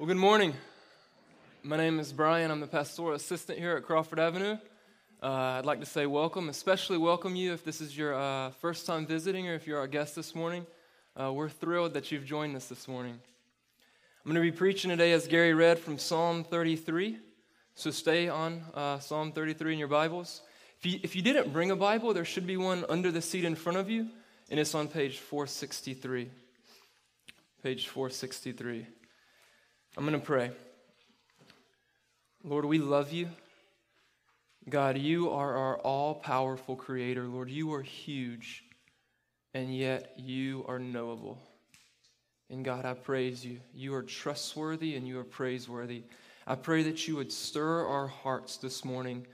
Well, good morning. My name is Brian. I'm the pastoral assistant here at Crawford Avenue. Uh, I'd like to say welcome, especially welcome you if this is your uh, first time visiting or if you're our guest this morning. Uh, we're thrilled that you've joined us this morning. I'm going to be preaching today, as Gary read, from Psalm 33. So stay on uh, Psalm 33 in your Bibles. If you, if you didn't bring a Bible, there should be one under the seat in front of you, and it's on page 463. Page 463. I'm going to pray. Lord, we love you. God, you are our all powerful creator. Lord, you are huge, and yet you are knowable. And God, I praise you. You are trustworthy and you are praiseworthy. I pray that you would stir our hearts this morning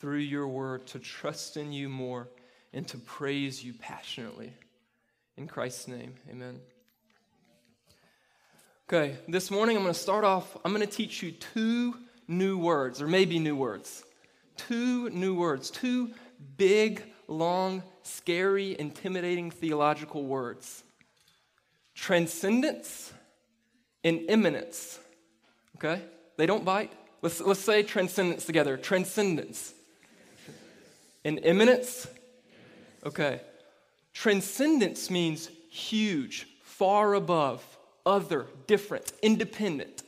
through your word to trust in you more and to praise you passionately. In Christ's name, amen. Okay, this morning I'm going to start off, I'm going to teach you two new words, or maybe new words. Two new words, two big, long, scary, intimidating theological words transcendence and immanence. Okay? They don't bite. Let's, let's say transcendence together. Transcendence. And immanence? Okay. Transcendence means huge, far above, other, different, independent.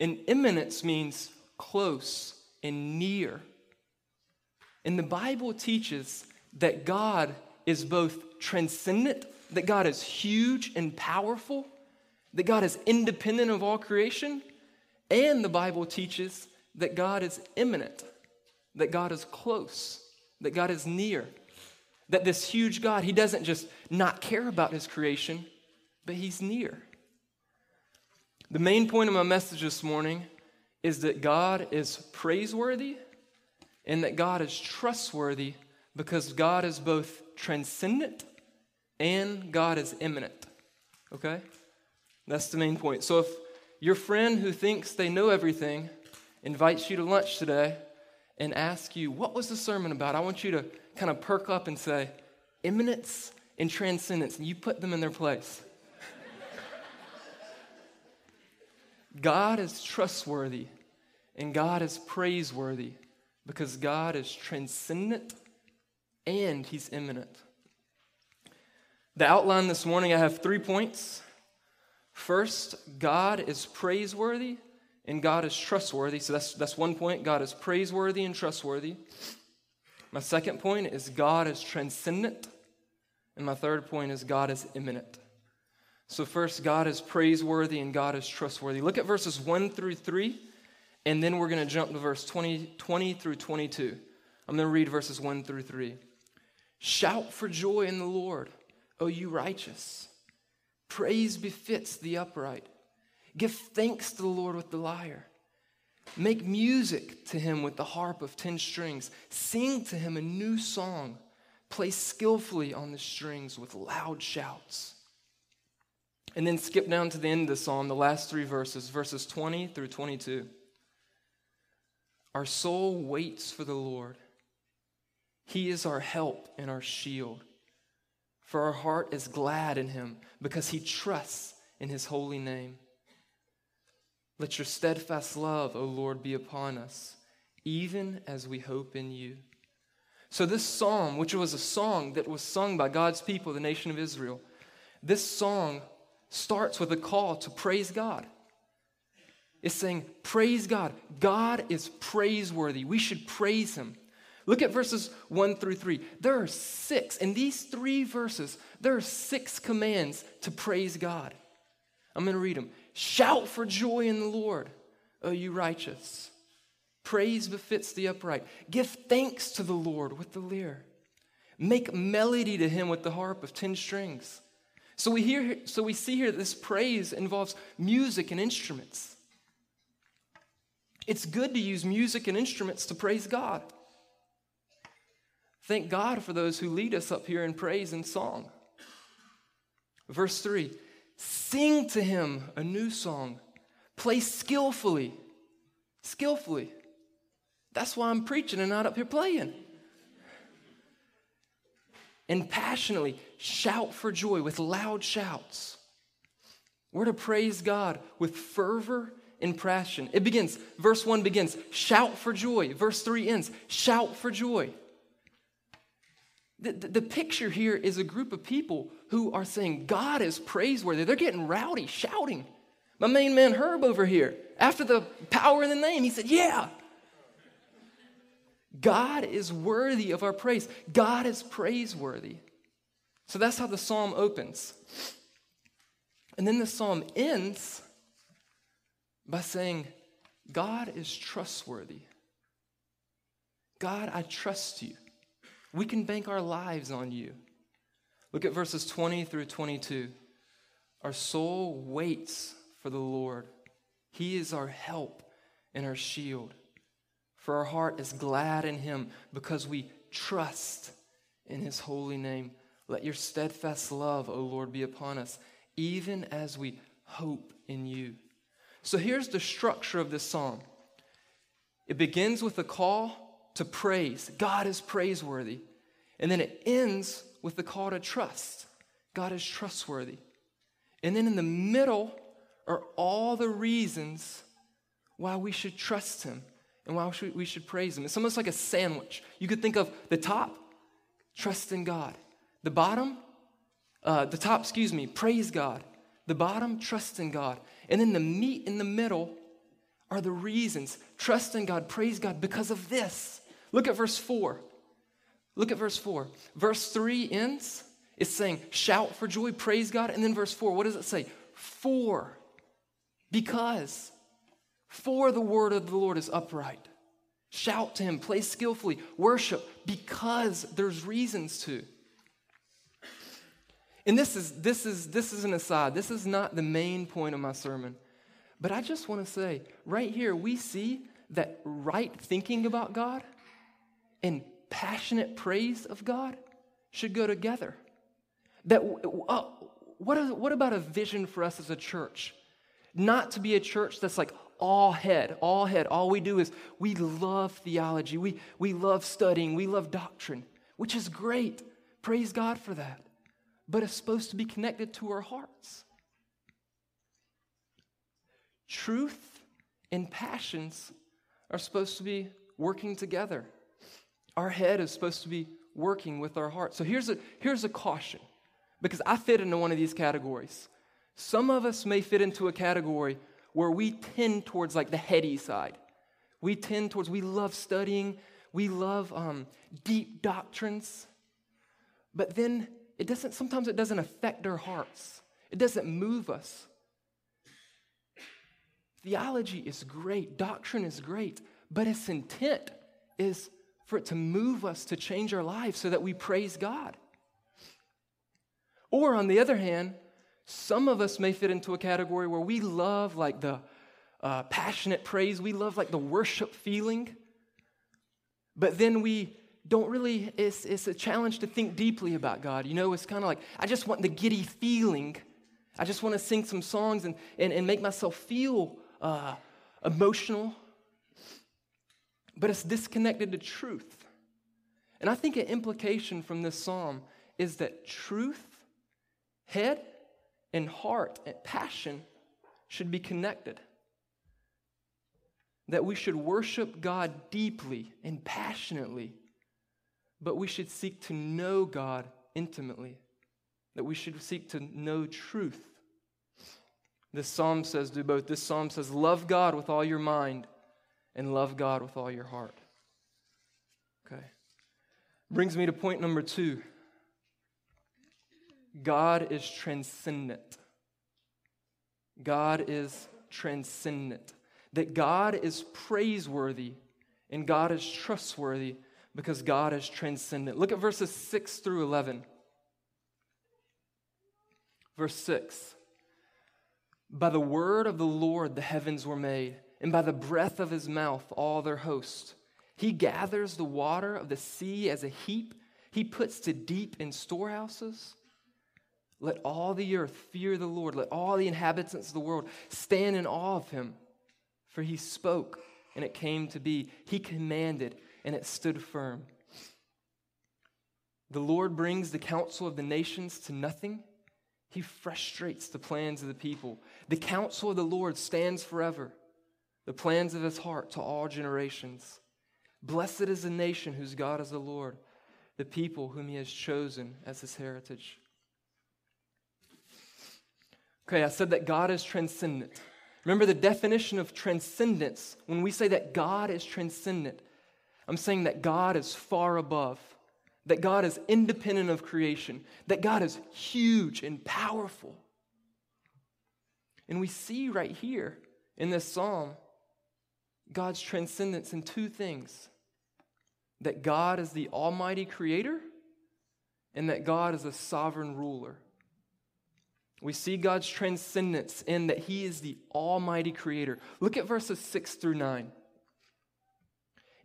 And immanence means close and near. And the Bible teaches that God is both transcendent, that God is huge and powerful, that God is independent of all creation, and the Bible teaches that God is immanent, that God is close, that God is near. That this huge God, He doesn't just not care about His creation, but He's near. The main point of my message this morning is that God is praiseworthy and that God is trustworthy because God is both transcendent and God is immanent. Okay? That's the main point. So if your friend who thinks they know everything invites you to lunch today and asks you, What was the sermon about? I want you to kind of perk up and say, Immanence and transcendence. And you put them in their place. God is trustworthy and God is praiseworthy because God is transcendent and He's immanent. The outline this morning, I have three points. First, God is praiseworthy and God is trustworthy. So that's, that's one point. God is praiseworthy and trustworthy. My second point is God is transcendent. And my third point is God is immanent. So, first, God is praiseworthy and God is trustworthy. Look at verses 1 through 3, and then we're going to jump to verse 20, 20 through 22. I'm going to read verses 1 through 3. Shout for joy in the Lord, O you righteous. Praise befits the upright. Give thanks to the Lord with the lyre. Make music to him with the harp of ten strings. Sing to him a new song. Play skillfully on the strings with loud shouts. And then skip down to the end of the psalm, the last three verses, verses 20 through 22. Our soul waits for the Lord. He is our help and our shield. For our heart is glad in him because he trusts in his holy name. Let your steadfast love, O Lord, be upon us, even as we hope in you. So, this psalm, which was a song that was sung by God's people, the nation of Israel, this song starts with a call to praise God. It's saying, Praise God. God is praiseworthy. We should praise Him. Look at verses 1 through 3. There are six, in these three verses, there are six commands to praise God. I'm going to read them. Shout for joy in the Lord, O you righteous. Praise befits the upright. Give thanks to the Lord with the lyre. Make melody to him with the harp of ten strings. So we, hear, so we see here this praise involves music and instruments. It's good to use music and instruments to praise God. Thank God for those who lead us up here in praise and song. Verse 3 Sing to him a new song, play skillfully. Skillfully. That's why I'm preaching and not up here playing and passionately shout for joy with loud shouts. We're to praise God with fervor and passion. It begins, verse 1 begins, shout for joy. Verse 3 ends, shout for joy. The, the, the, picture here is a group of people who are saying God is praiseworthy. They're getting rowdy, shouting. My main man Herb over here, after the power in the name, he said, Yeah. God is worthy of our praise. God is praiseworthy. So that's how the psalm opens. And then the psalm ends by saying, God is trustworthy. God, I trust you. We can bank our lives on you. Look at verses 20 through 22. Our soul waits for the Lord, He is our help and our shield. For our heart is glad in Him because we trust in His holy name. Let your steadfast love, O Lord, be upon us, even as we hope in you. So here's the structure of this psalm it begins with a call to praise. God is praiseworthy. And then it ends with the call to trust. God is trustworthy. And then in the middle are all the reasons why we should trust Him and why we should praise Him. It's almost like a sandwich. You could think of the top, trust in God. The bottom, uh, the top, excuse me, praise God. The bottom, trust in God. And then the meat in the middle are the reasons. Trust in God, praise God because of this. Look at verse 4. Look at verse 4. Verse 3 ends, it's saying, shout for joy, praise God. And then verse 4, what does it say? For, because, for the word of the Lord is upright. Shout to him, play skillfully, worship, because there's reasons to. And this is, this, is, this is an aside. This is not the main point of my sermon. But I just want to say, right here, we see that right thinking about God and passionate praise of God should go together. That, uh, what, is, what about a vision for us as a church? Not to be a church that's like all head, all head. All we do is we love theology, we, we love studying, we love doctrine, which is great. Praise God for that but it's supposed to be connected to our hearts. Truth and passions are supposed to be working together. Our head is supposed to be working with our heart. So here's a, here's a caution, because I fit into one of these categories. Some of us may fit into a category where we tend towards like the heady side. We tend towards, we love studying, we love um, deep doctrines. But then it doesn't, sometimes it doesn't affect our hearts, it doesn't move us. Theology is great, doctrine is great, but its intent is for it to move us to change our lives so that we praise God. Or on the other hand, some of us may fit into a category where we love like the uh, passionate praise, we love like the worship feeling, but then we don't really, it's, it's a challenge to think deeply about God. You know, it's kind of like, I just want the giddy feeling. I just want to sing some songs and, and, and make myself feel uh, emotional. But it's disconnected to truth. And I think an implication from this psalm is that truth, head, and heart and passion should be connected. That we should worship God deeply and passionately but we should seek to know God intimately, that we should seek to know truth. This psalm says, do both. This psalm says, love God with all your mind and love God with all your heart. Okay. Brings me to point number two God is transcendent. God is transcendent. That God is praiseworthy and God is trustworthy because God is transcendent. Look at verses 6 through 11. Verse 6 By the word of the Lord the heavens were made, and by the breath of his mouth all their host. He gathers the water of the sea as a heap, he puts to deep in storehouses. Let all the earth fear the Lord. Let all the inhabitants of the world stand in awe of him. For he spoke, and it came to be. He commanded, and it stood firm. The Lord brings the counsel of the nations to nothing. He frustrates the plans of the people. The counsel of the Lord stands forever. the plans of his heart to all generations. Blessed is the nation whose God is the Lord, the people whom he has chosen as his heritage. Okay, I said that God is transcendent. Remember the definition of transcendence. When we say that God is transcendent, I'm saying that God is far above, that God is independent of creation, that God is huge and powerful. And we see right here in this psalm God's transcendence in two things that God is the almighty creator and that God is a sovereign ruler. We see God's transcendence in that He is the almighty creator. Look at verses 6 through 9.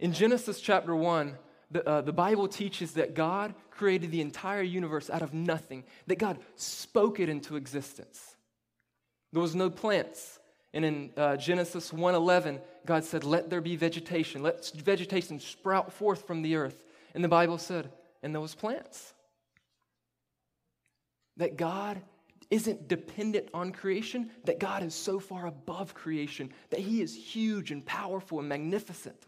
In Genesis chapter 1, the, uh, the Bible teaches that God created the entire universe out of nothing, that God spoke it into existence. There was no plants. And in uh, Genesis 1:11, God said, "Let there be vegetation. Let vegetation sprout forth from the earth." And the Bible said, "And there was plants." That God isn't dependent on creation, that God is so far above creation, that He is huge and powerful and magnificent.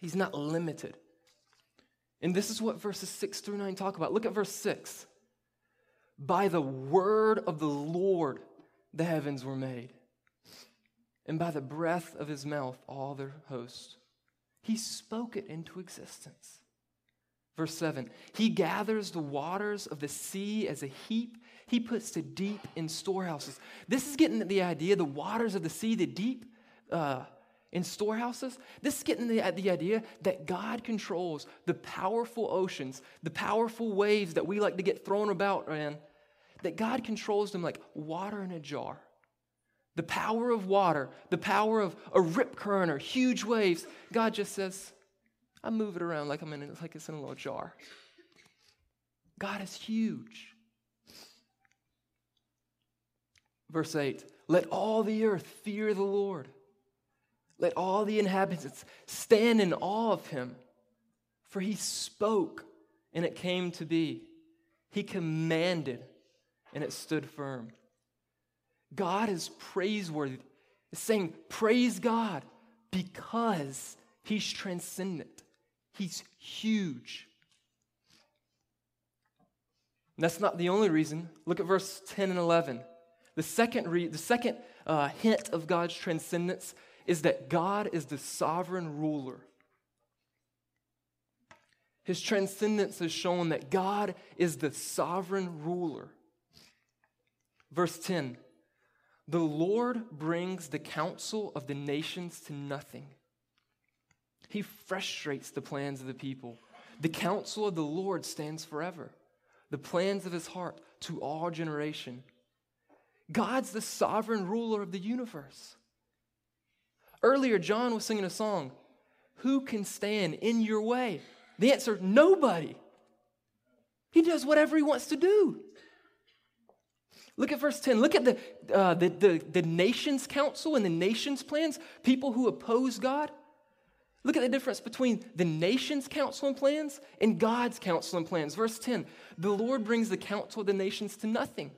He's not limited. And this is what verses 6 through 9 talk about. Look at verse 6. By the word of the Lord the heavens were made, and by the breath of his mouth all their hosts. He spoke it into existence. Verse 7 He gathers the waters of the sea as a heap. He puts the deep in storehouses. This is getting at the idea the waters of the sea, the deep uh, in storehouses. This is getting the, uh, the idea that God controls the powerful oceans, the powerful waves that we like to get thrown about in, that God controls them like water in a jar. The power of water, the power of a rip current or huge waves, God just says, I move it around like I'm in like it's in a little jar. God is huge. Verse 8 Let all the earth fear the Lord. Let all the inhabitants stand in awe of him. For he spoke, and it came to be. He commanded, and it stood firm. God is praiseworthy. It's saying, Praise God because he's transcendent. He's huge. And that's not the only reason. Look at verse 10 and 11. The second, re- the second uh, hint of God's transcendence is that God is the sovereign ruler. His transcendence has shown that God is the sovereign ruler. Verse 10 The Lord brings the counsel of the nations to nothing. He frustrates the plans of the people. The counsel of the Lord stands forever, the plans of his heart to all generation. God's the sovereign ruler of the universe. Earlier, John was singing a song Who can stand in your way? The answer nobody. He does whatever he wants to do. Look at verse 10. Look at the, uh, the, the, the nation's counsel and the nation's plans, people who oppose God. Look at the difference between the nation's counsel and plans and God's counsel and plans. Verse 10 The Lord brings the counsel of the nations to nothing.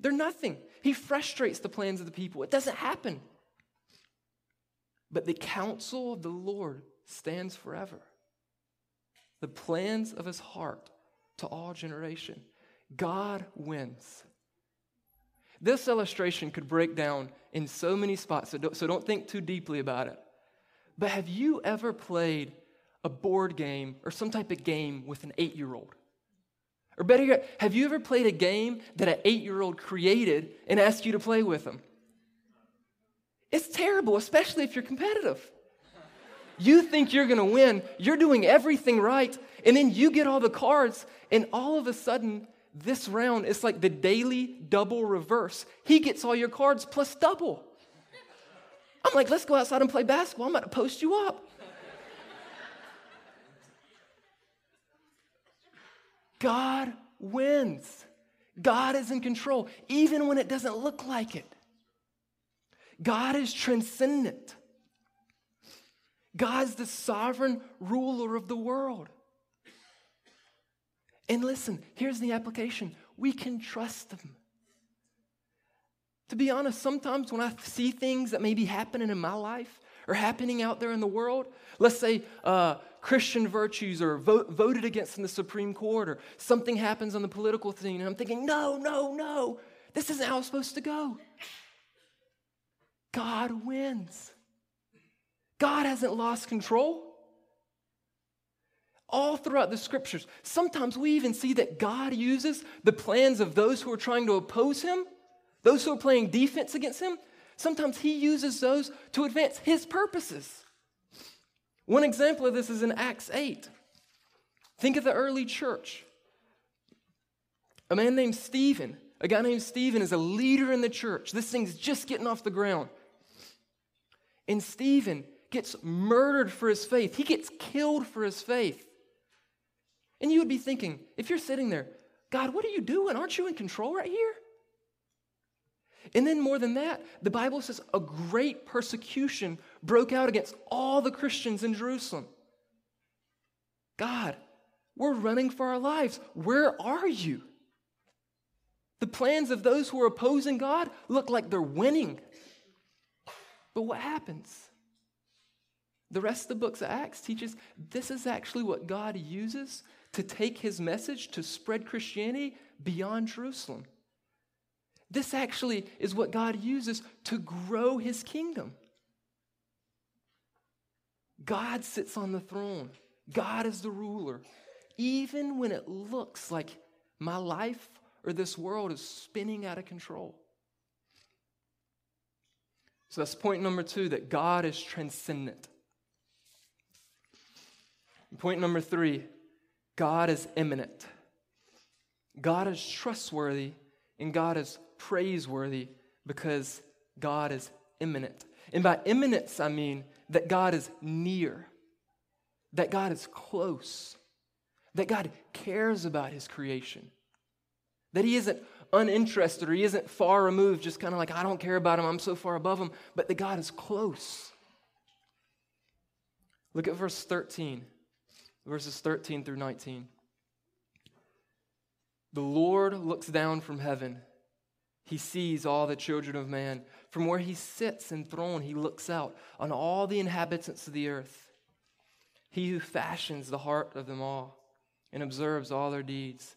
They're nothing. He frustrates the plans of the people. It doesn't happen. But the counsel of the Lord stands forever. The plans of his heart to all generation. God wins. This illustration could break down in so many spots, so don't, so don't think too deeply about it. But have you ever played a board game or some type of game with an eight year old? Or better yet, have you ever played a game that an eight year old created and asked you to play with them? It's terrible, especially if you're competitive. You think you're gonna win, you're doing everything right, and then you get all the cards, and all of a sudden, this round is like the daily double reverse. He gets all your cards plus double. I'm like, let's go outside and play basketball. I'm about to post you up. God wins. God is in control, even when it doesn't look like it. God is transcendent. God's the sovereign ruler of the world. And listen, here's the application we can trust Him. To be honest, sometimes when I see things that may be happening in my life or happening out there in the world, let's say uh, Christian virtues are vote, voted against in the Supreme Court or something happens on the political scene, and I'm thinking, no, no, no, this isn't how it's supposed to go. God wins. God hasn't lost control. All throughout the scriptures, sometimes we even see that God uses the plans of those who are trying to oppose him those who are playing defense against him, sometimes he uses those to advance his purposes. One example of this is in Acts 8. Think of the early church. A man named Stephen, a guy named Stephen, is a leader in the church. This thing's just getting off the ground. And Stephen gets murdered for his faith, he gets killed for his faith. And you would be thinking, if you're sitting there, God, what are you doing? Aren't you in control right here? And then, more than that, the Bible says a great persecution broke out against all the Christians in Jerusalem. God, we're running for our lives. Where are you? The plans of those who are opposing God look like they're winning. But what happens? The rest of the books of Acts teaches this is actually what God uses to take his message to spread Christianity beyond Jerusalem. This actually is what God uses to grow his kingdom. God sits on the throne, God is the ruler. Even when it looks like my life or this world is spinning out of control. So that's point number two that God is transcendent. Point number three God is immanent. God is trustworthy and God is praiseworthy because God is immanent. And by immanence, I mean that God is near, that God is close, that God cares about his creation, that he isn't uninterested or he isn't far removed, just kind of like, I don't care about him, I'm so far above him, but that God is close. Look at verse 13, verses 13 through 19. The Lord looks down from heaven he sees all the children of man. From where he sits enthroned, he looks out on all the inhabitants of the earth. He who fashions the heart of them all and observes all their deeds.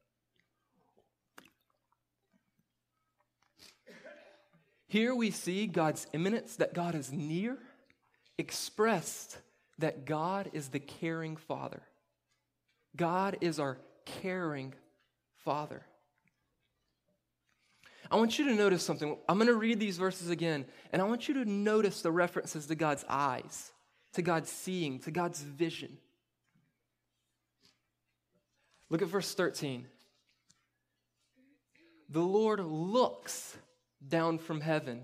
Here we see God's immanence, that God is near, expressed that God is the caring Father. God is our caring Father. I want you to notice something. I'm going to read these verses again, and I want you to notice the references to God's eyes, to God's seeing, to God's vision. Look at verse 13. The Lord looks down from heaven,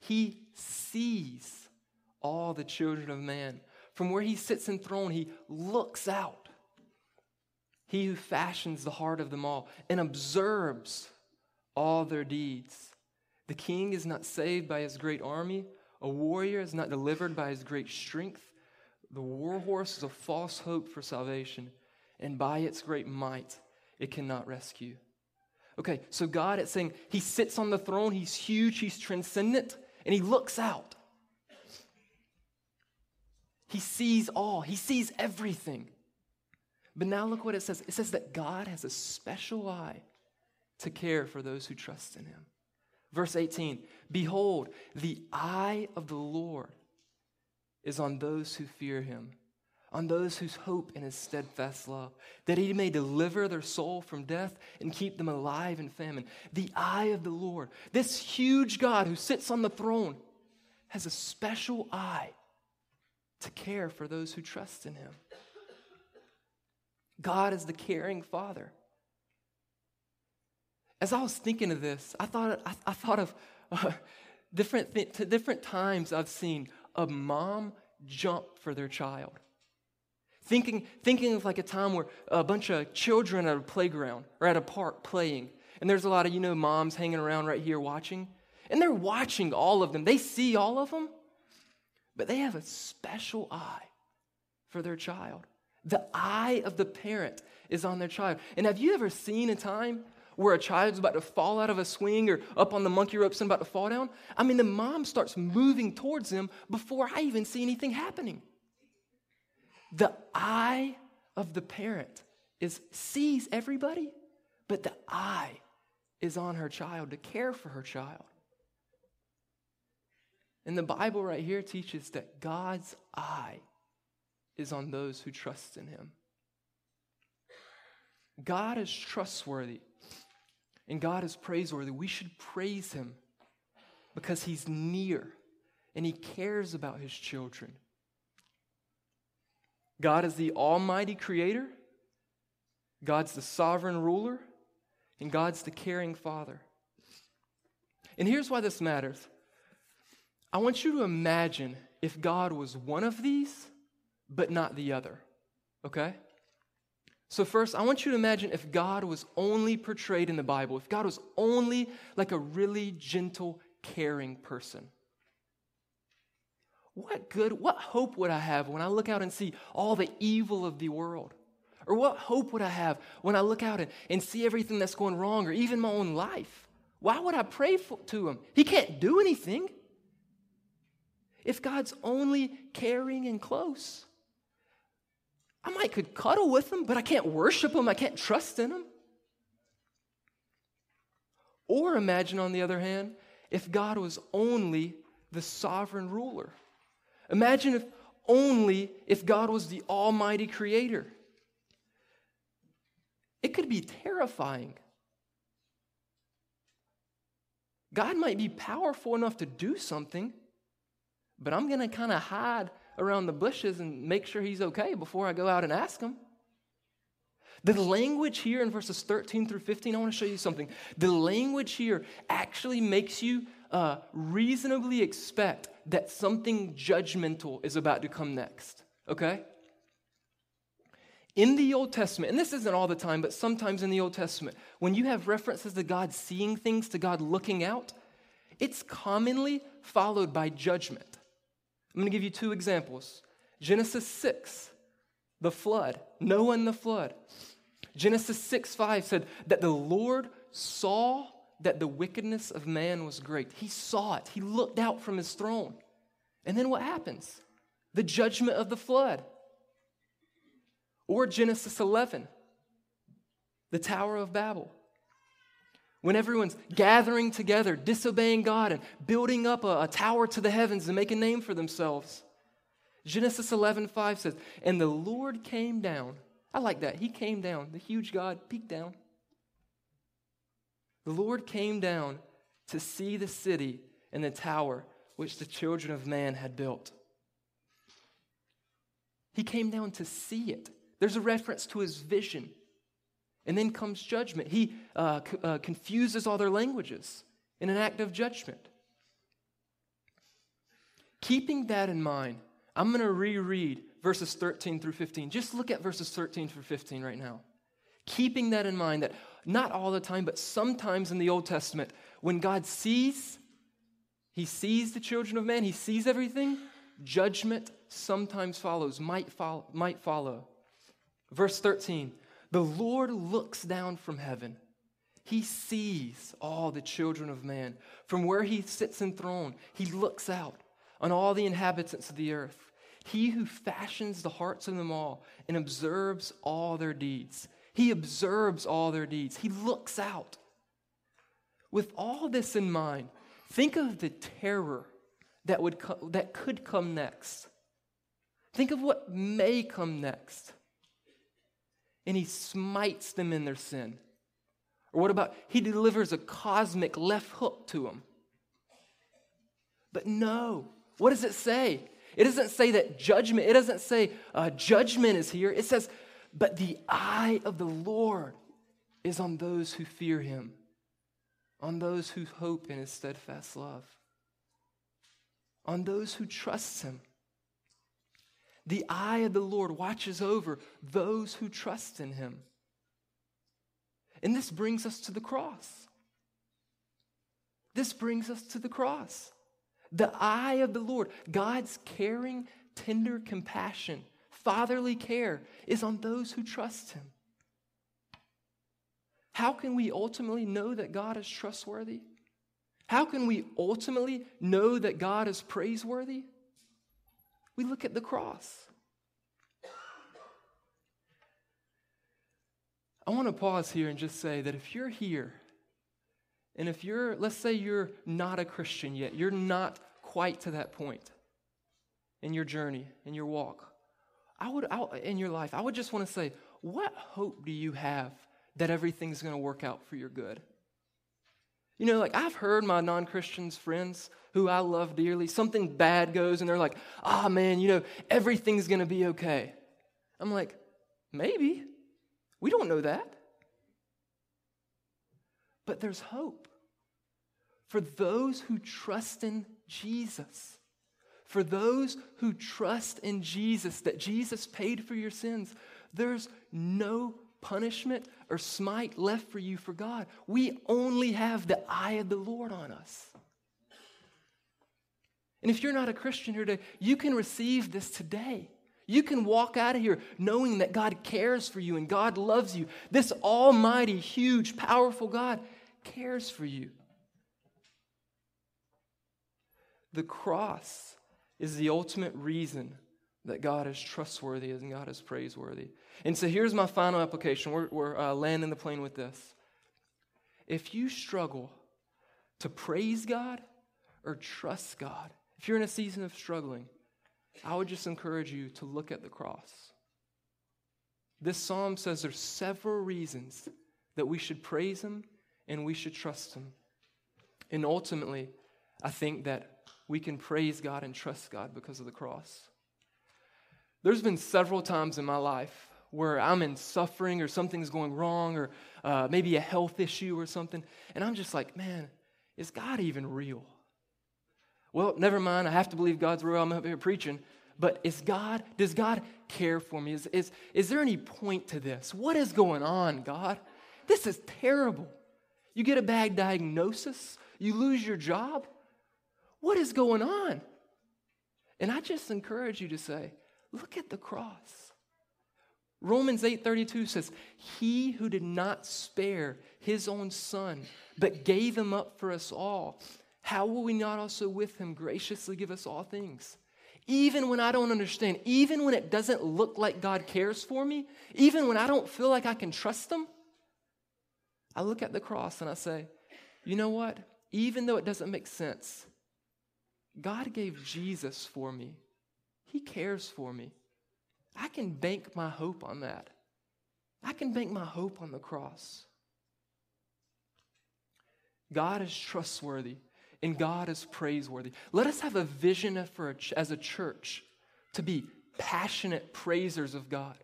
He sees all the children of man. From where He sits enthroned, He looks out. He who fashions the heart of them all and observes all their deeds. The king is not saved by his great army, a warrior is not delivered by his great strength. The war horse is a false hope for salvation, and by its great might, it cannot rescue. Okay, so God it's saying he sits on the throne, he's huge, he's transcendent, and he looks out. He sees all, he sees everything. But now look what it says it says that God has a special eye to care for those who trust in him. Verse 18 Behold, the eye of the Lord is on those who fear him, on those whose hope in his steadfast love, that he may deliver their soul from death and keep them alive in famine. The eye of the Lord, this huge God who sits on the throne, has a special eye to care for those who trust in him. God is the caring Father as I was thinking of this, I thought, I, I thought of uh, different, th- different times I've seen a mom jump for their child. Thinking, thinking of like a time where a bunch of children at a playground or at a park playing, and there's a lot of, you know, moms hanging around right here watching, and they're watching all of them. They see all of them, but they have a special eye for their child. The eye of the parent is on their child. And have you ever seen a time where a child's about to fall out of a swing or up on the monkey ropes and about to fall down? I mean, the mom starts moving towards them before I even see anything happening. The eye of the parent is sees everybody, but the eye is on her child to care for her child. And the Bible right here teaches that God's eye is on those who trust in him. God is trustworthy and God is praiseworthy. We should praise him because he's near and he cares about his children. God is the almighty creator, God's the sovereign ruler, and God's the caring father. And here's why this matters I want you to imagine if God was one of these, but not the other. Okay? So, first, I want you to imagine if God was only portrayed in the Bible, if God was only like a really gentle, caring person. What good, what hope would I have when I look out and see all the evil of the world? Or what hope would I have when I look out and, and see everything that's going wrong or even my own life? Why would I pray for, to him? He can't do anything. If God's only caring and close, I might could cuddle with him, but I can't worship him. I can't trust in him. Or imagine, on the other hand, if God was only the sovereign ruler. Imagine if only if God was the almighty creator. It could be terrifying. God might be powerful enough to do something, but I'm going to kind of hide around the bushes and make sure he's okay before I go out and ask him. The language here in verses 13 through 15, I want to show you something. The language here actually makes you uh, reasonably expect that something judgmental is about to come next, okay? In the Old Testament, and this isn't all the time, but sometimes in the Old Testament, when you have references to God seeing things, to God looking out, it's commonly followed by judgment. I'm going to give you two examples Genesis 6, the flood, Noah and the flood. Genesis 6 5 said that the Lord saw that the wickedness of man was great. He saw it, he looked out from his throne. And then what happens? The judgment of the flood. Or Genesis 11, the Tower of Babel when everyone's gathering together, disobeying God, and building up a, a, tower to the heavens to make a name for themselves. Genesis 11 5 says, And the Lord came down. I like that. He came down. The huge God peeked down. The Lord came down to see the city and the tower which the children of man had built. He came down to see it. There's a reference to his vision. And then comes judgment. He uh, uh, confuses all their languages in an act of judgment. Keeping that in mind, I'm going to reread verses 13 through 15. Just look at verses 13 through 15 right now. Keeping that in mind that not all the time, but sometimes in the Old Testament, when God sees, He sees the children of man, He sees everything, judgment sometimes follows, might follow. Might follow. Verse 13 the Lord looks down from heaven. He sees all the children of man. From where he sits enthroned, he looks out on all the inhabitants of the earth. He who fashions the hearts of them all and observes all their deeds. He observes all their deeds. He looks out. With all this in mind, think of the terror that, would co- that could come next. Think of what may come next and he smites them in their sin? Or what about he delivers a cosmic left hook to them? But no. What does it say? It doesn't say that judgment, it doesn't say uh, judgment is here. It says, but the eye of the Lord is on those who fear him, on those who hope in his steadfast love, on those who trust him. The eye of the Lord watches over those who trust in him. And this brings us to the cross. This brings us to the cross. The eye of the Lord, God's caring, tender compassion, fatherly care is on those who trust him. How can we ultimately know that God is trustworthy? How can we ultimately know that God is praiseworthy? We look at the cross. I want to pause here and just say that if you're here, and if you're, let's say you're not a Christian yet, you're not quite to that point in your journey, in your walk, I would, I, in your life, I would just want to say, what hope do you have that everything's going to work out for your good? You know, like I've heard my non Christians friends who I love dearly, something bad goes and they're like, ah, oh, man, you know, everything's going to be okay. I'm like, maybe. We don't know that. But there's hope for those who trust in Jesus. For those who trust in Jesus, that Jesus paid for your sins, there's no punishment or smite left for you for God. We only have the eye of the Lord on us. And if you're not a Christian here today, you can receive this today. You can walk out of here knowing that God cares for you and God loves you. This almighty, huge, powerful God cares for you. The cross is the ultimate reason that God is trustworthy and God is praiseworthy. And so here's my final application. We're, we're uh, landing the plane with this. If you struggle to praise God or trust God, if you're in a season of struggling, I would just encourage you to look at the cross. This psalm says there's several reasons that we should praise Him and we should trust Him. And ultimately, I think that we can praise God and trust God because of the cross. There's been several times in my life where I'm in suffering or something's going wrong or uh, maybe a health issue or something, and I'm just like, man, is God even real? Well, never mind. I have to believe God's real. I'm up here preaching. But is God, does God care for me? Is, is, is there any point to this? What is going on, God? This is terrible. You get a bad diagnosis, you lose your job. What is going on? And I just encourage you to say, look at the cross. Romans 8:32 says, "He who did not spare his own son, but gave him up for us all, how will we not also with him graciously give us all things?" Even when I don't understand, even when it doesn't look like God cares for me, even when I don't feel like I can trust him, I look at the cross and I say, "You know what? Even though it doesn't make sense, God gave Jesus for me. He cares for me. I can bank my hope on that. I can bank my hope on the cross. God is trustworthy and God is praiseworthy. Let us have a vision for as a church to be passionate praisers of God.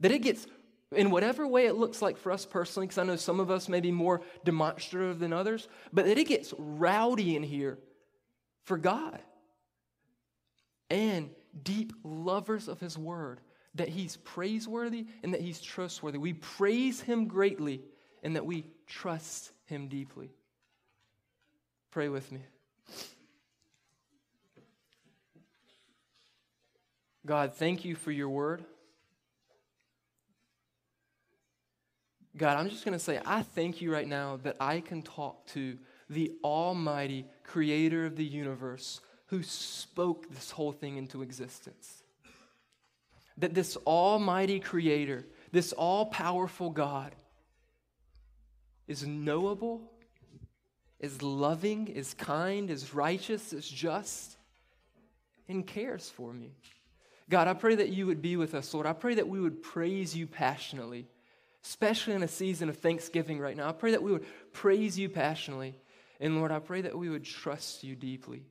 That it gets, in whatever way it looks like for us personally, because I know some of us may be more demonstrative than others, but that it gets rowdy in here for God. And deep lovers of His Word, that He's praiseworthy and that He's trustworthy. We praise Him greatly and that we trust Him deeply. Pray with me. God, thank you for your word. God, I'm just going to say, I thank you right now that I can talk to the Almighty Creator of the universe who spoke this whole thing into existence. That this Almighty Creator, this all powerful God, is knowable, is loving, is kind, is righteous, is just, and cares for me. God, I pray that you would be with us, Lord. I pray that we would praise you passionately, especially in a season of Thanksgiving right now. I pray that we would praise you passionately. And Lord, I pray that we would trust you deeply.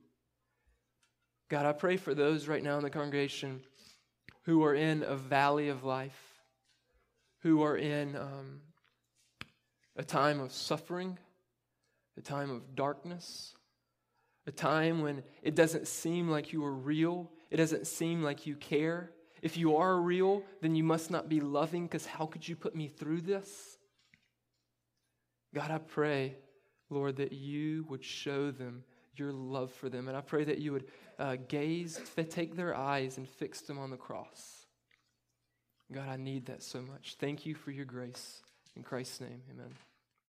God, I pray for those right now in the congregation who are in a valley of life, who are in um, a time of suffering, a time of darkness, a time when it doesn't seem like you are real, it doesn't seem like you care, If you are real, then you must not be loving because how could you put me through this? God, I pray, Lord, that you would show them your love for them. And I pray that you would uh, gaze, take their eyes and fix them on the cross. God, I need that so much. Thank you for your grace. In Christ's name, amen.